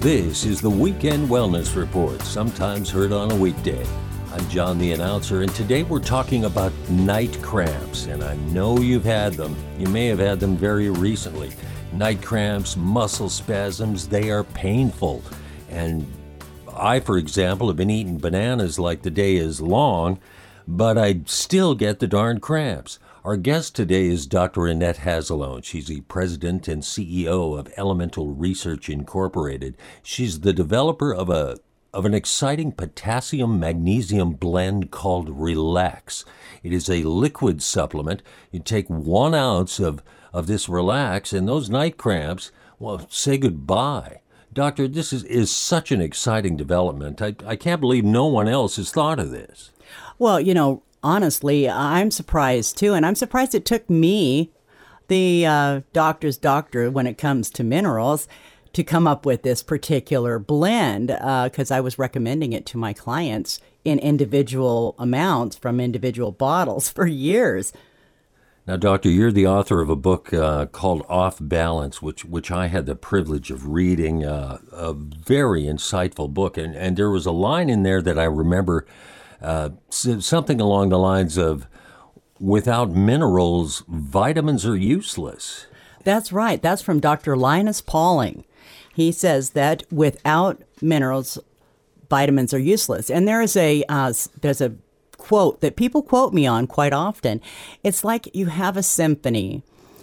This is the Weekend Wellness Report, sometimes heard on a weekday. I'm John the announcer, and today we're talking about night cramps. And I know you've had them. You may have had them very recently. Night cramps, muscle spasms, they are painful. And I, for example, have been eating bananas like the day is long, but I still get the darn cramps. Our guest today is Dr. Annette Hazelone. She's the president and CEO of Elemental Research Incorporated. She's the developer of a of an exciting potassium magnesium blend called Relax. It is a liquid supplement. You take one ounce of, of this Relax, and those night cramps, well, say goodbye. Doctor, this is, is such an exciting development. I, I can't believe no one else has thought of this. Well, you know, honestly, I'm surprised too, and I'm surprised it took me, the uh, doctor's doctor, when it comes to minerals, to come up with this particular blend because uh, I was recommending it to my clients in individual amounts from individual bottles [laughs] for years. Now, Doctor, you're the author of a book uh, called Off Balance, which which I had the privilege of reading. Uh, a very insightful book, and and there was a line in there that I remember, uh, something along the lines of, "Without minerals, vitamins are useless." That's right. That's from Dr. Linus Pauling. He says that without minerals, vitamins are useless. And there is a uh, there's a quote that people quote me on quite often. It's like you have a symphony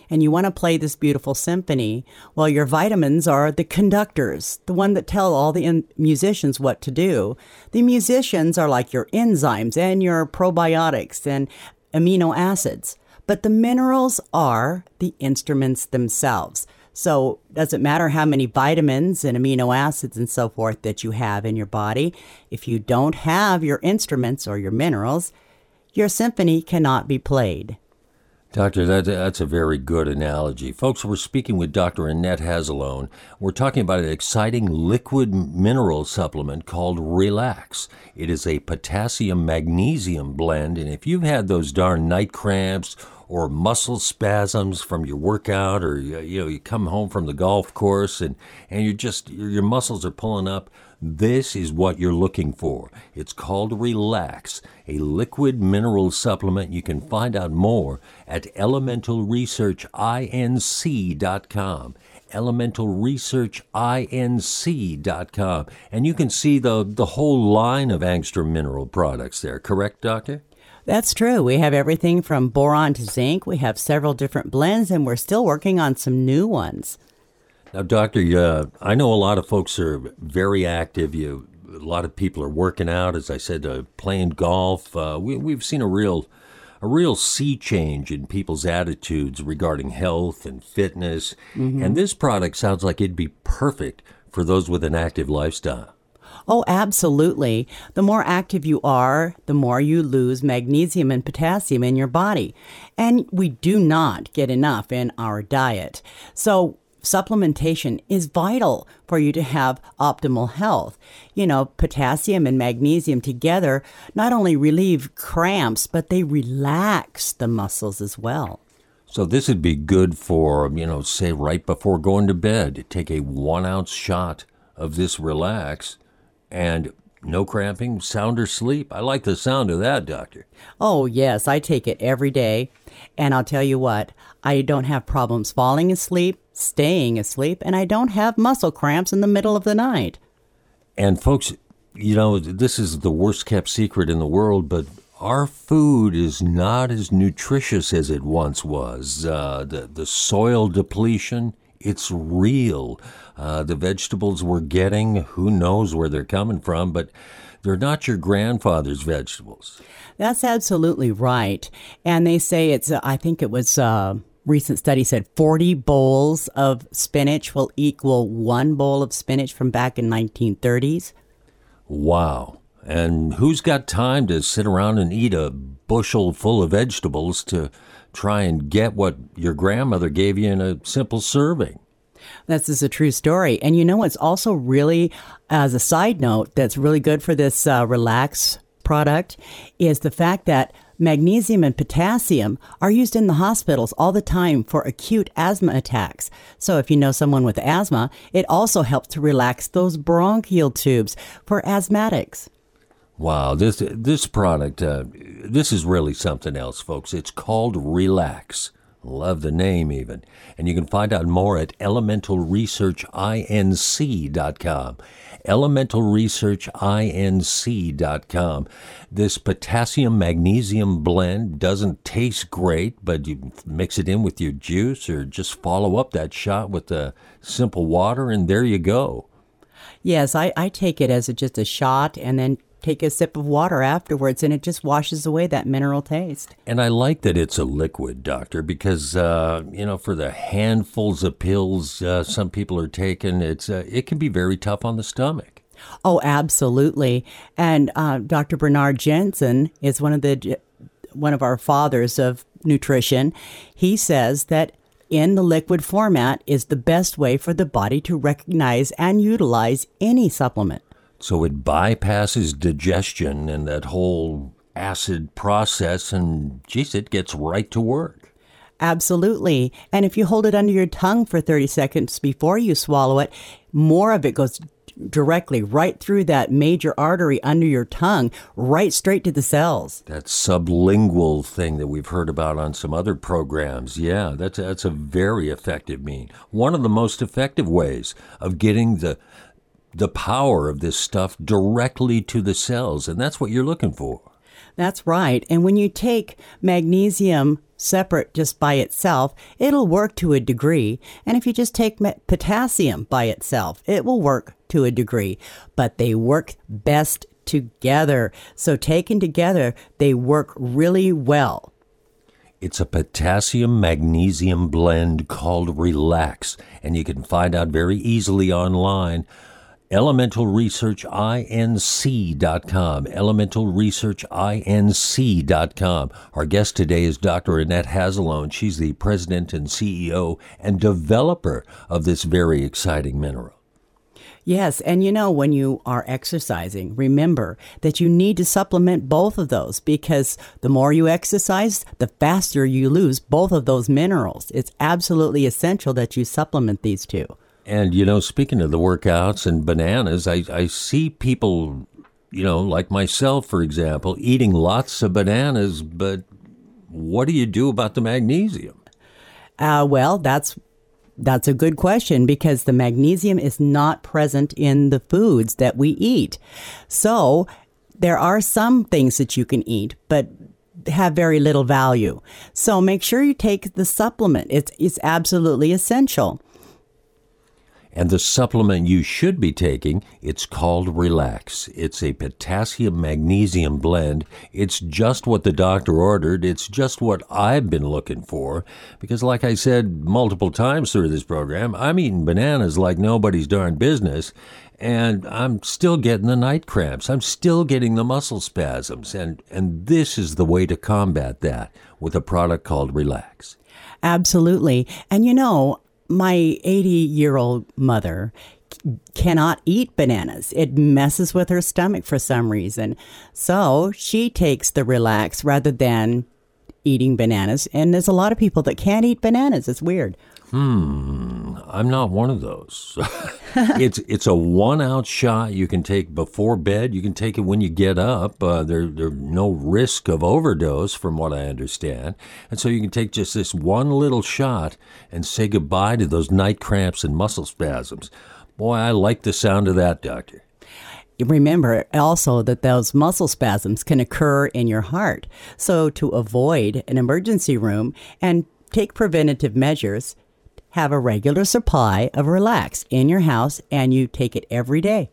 and you want to play this beautiful symphony. Well, your vitamins are the conductors, the one that tell all the in- musicians what to do. The musicians are like your enzymes and your probiotics and amino acids. But the minerals are the instruments themselves. So, does it matter how many vitamins and amino acids and so forth that you have in your body? If you don't have your instruments or your minerals, your symphony cannot be played. Doctor, that, that's a very good analogy. Folks, we're speaking with Dr. Annette Hazelone. We're talking about an exciting liquid mineral supplement called Relax. It is a potassium magnesium blend, and if you've had those darn night cramps or muscle spasms from your workout or you know you come home from the golf course and and you just your muscles are pulling up this is what you're looking for. It's called relax a liquid mineral supplement. You can find out more at elementalresearchinc.com elementalresearchinc.com and you can see the the whole line of angstrom mineral products there correct doctor That's true. We have everything from boron to zinc. We have several different blends, and we're still working on some new ones. Now, Doctor, uh, I know a lot of folks are very active. You, a lot of people are working out, as I said, uh, playing golf. Uh, we, we've seen a real, a real sea change in people's attitudes regarding health and fitness. Mm-hmm. And this product sounds like it'd be perfect for those with an active lifestyle. Oh, absolutely. The more active you are, the more you lose magnesium and potassium in your body. And we do not get enough in our diet. So, supplementation is vital for you to have optimal health. You know, potassium and magnesium together not only relieve cramps, but they relax the muscles as well. So this would be good for, you know, say right before going to bed. Take a one ounce shot of this relax and no cramping, sounder sleep. I like the sound of that, doctor. Oh, yes, I take it every day. And I'll tell you what, I don't have problems falling asleep, staying asleep, and I don't have muscle cramps in the middle of the night. And folks, you know, this is the worst kept secret in the world, but our food is not as nutritious as it once was. Uh, the, the soil depletion, it's real. Uh, the vegetables we're getting, who knows where they're coming from, but they're not your grandfather's vegetables. That's absolutely right. And they say it's, uh, I think it was. Uh, recent study said 40 bowls of spinach will equal one bowl of spinach from back in 1930s. Wow. And who's got time to sit around and eat a bushel full of vegetables to try and get what your grandmother gave you in a simple serving? This is a true story. And you know what's also really, as a side note, that's really good for this uh, Relax product is the fact that magnesium and potassium are used in the hospitals all the time for acute asthma attacks. So if you know someone with asthma, it also helps to relax those bronchial tubes for asthmatics. Wow, this this product, uh, this is really something else, folks. It's called Relax. Love the name, even. And you can find out more at elementalresearchinc.com. Elementalresearchinc.com. This potassium magnesium blend doesn't taste great, but you mix it in with your juice or just follow up that shot with a simple water, and there you go. Yes, I, I take it as a, just a shot and then take a sip of water afterwards and it just washes away that mineral taste. And I like that it's a liquid, doctor, because uh, you know for the handfuls of pills uh, some people are taking, it's uh, it can be very tough on the stomach. Oh, absolutely. And uh, Dr. Bernard Jensen is one of the one of our fathers of nutrition. He says that in the liquid format is the best way for the body to recognize and utilize any supplement. So it bypasses digestion and that whole acid process, and geez, it gets right to work. Absolutely. And if you hold it under your tongue for 30 seconds before you swallow it, more of it goes directly right through that major artery under your tongue, right straight to the cells. That sublingual thing that we've heard about on some other programs. Yeah, that's that's a very effective mean. One of the most effective ways of getting the the power of this stuff directly to the cells, and that's what you're looking for. That's right. And when you take magnesium separate just by itself, it'll work to a degree. And if you just take potassium by itself, it will work to a degree. But they work best together. So taken together, they work really well. It's a potassium magnesium blend called Relax, and you can find out very easily online elementalresearchinc.com. Elementalresearchinc.com. Our guest today is Dr. Annette Hazelone. She's the president and CEO and developer of this very exciting mineral. Yes, and you know, when you are exercising, remember that you need to supplement both of those because the more you exercise, the faster you lose both of those minerals. It's absolutely essential that you supplement these two. And, you know, speaking of the workouts and bananas, I, I see people, you know, like myself, for example, eating lots of bananas, but what do you do about the magnesium? Uh, well, that's that's a good question because the magnesium is not present in the foods that we eat. So there are some things that you can eat, but have very little value. So make sure you take the supplement. It's it's absolutely essential. And the supplement you should be taking, it's called Relax. It's a potassium magnesium blend. It's just what the doctor ordered. It's just what I've been looking for. Because, like I said multiple times through this program, I'm eating bananas like nobody's darn business. And I'm still getting the night cramps. I'm still getting the muscle spasms. And, and this is the way to combat that with a product called Relax. Absolutely. And you know, my 80 year old mother cannot eat bananas. It messes with her stomach for some reason. So she takes the relax rather than eating bananas. And there's a lot of people that can't eat bananas. It's weird. Hmm, I'm not one of those. [laughs] it's it's a one ounce shot you can take before bed. You can take it when you get up. Uh, there there's no risk of overdose, from what I understand. And so you can take just this one little shot and say goodbye to those night cramps and muscle spasms. Boy, I like the sound of that, doctor remember also that those muscle spasms can occur in your heart. So, to avoid an emergency room and take preventative measures, have a regular supply of Relax in your house and you take it every day.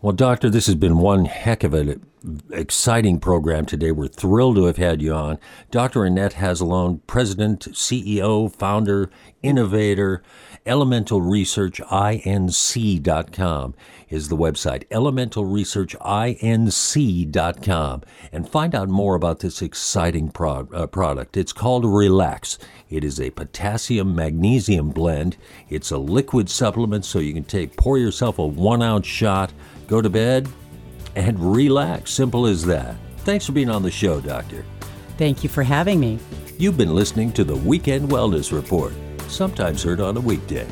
Well, Doctor, this has been one heck of an exciting program today. We're thrilled to have had you on. Dr. Annette Hazelone, President, CEO, founder, innovator, elementalresearchinc.com is the website, elementalresearchinc.com, and find out more about this exciting uh, product. It's called Relax. It is a potassium magnesium blend. It's a liquid supplement, so you can take, pour yourself a one ounce shot, go to bed, and relax. Simple as that. Thanks for being on the show, Doctor. Thank you for having me. You've been listening to the Weekend Wellness Report, sometimes heard on a weekday.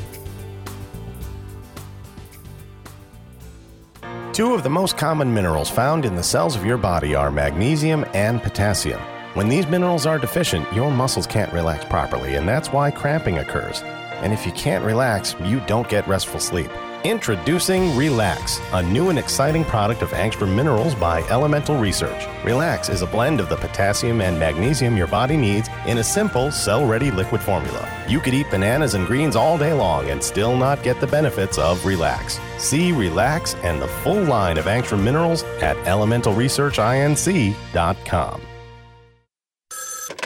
Two of the most common minerals found in the cells of your body are magnesium and potassium. When these minerals are deficient, your muscles can't relax properly, and that's why cramping occurs. And if you can't relax, you don't get restful sleep. Introducing Relax, a new and exciting product of Angstrom Minerals by Elemental Research. Relax is a blend of the potassium and magnesium your body needs in a simple, cell ready liquid formula. You could eat bananas and greens all day long and still not get the benefits of Relax. See Relax and the full line of Angstrom Minerals at elementalresearchinc.com.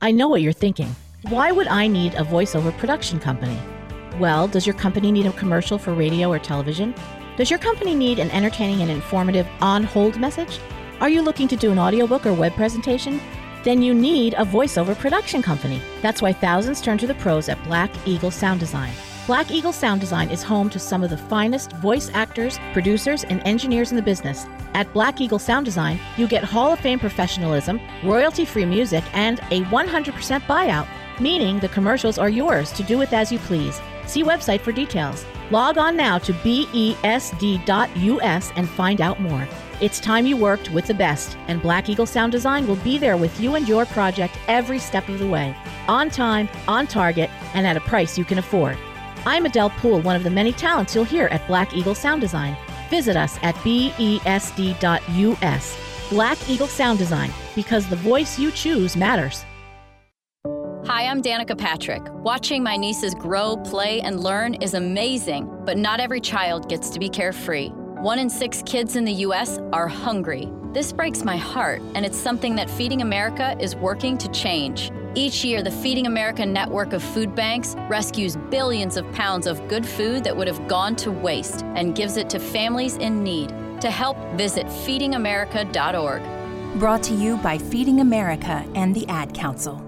I know what you're thinking. Why would I need a voiceover production company? Well, does your company need a commercial for radio or television? Does your company need an entertaining and informative on hold message? Are you looking to do an audiobook or web presentation? Then you need a voiceover production company. That's why thousands turn to the pros at Black Eagle Sound Design. Black Eagle Sound Design is home to some of the finest voice actors, producers, and engineers in the business. At Black Eagle Sound Design, you get Hall of Fame professionalism, royalty free music, and a 100% buyout, meaning the commercials are yours to do with as you please. See website for details. Log on now to besd.us and find out more. It's time you worked with the best, and Black Eagle Sound Design will be there with you and your project every step of the way. On time, on target, and at a price you can afford. I'm Adele Poole, one of the many talents you'll hear at Black Eagle Sound Design. Visit us at besd.us. Black Eagle Sound Design, because the voice you choose matters. Hi, I'm Danica Patrick. Watching my nieces grow, play, and learn is amazing, but not every child gets to be carefree. One in six kids in the U.S. are hungry. This breaks my heart, and it's something that Feeding America is working to change. Each year, the Feeding America network of food banks rescues billions of pounds of good food that would have gone to waste and gives it to families in need. To help, visit feedingamerica.org. Brought to you by Feeding America and the Ad Council.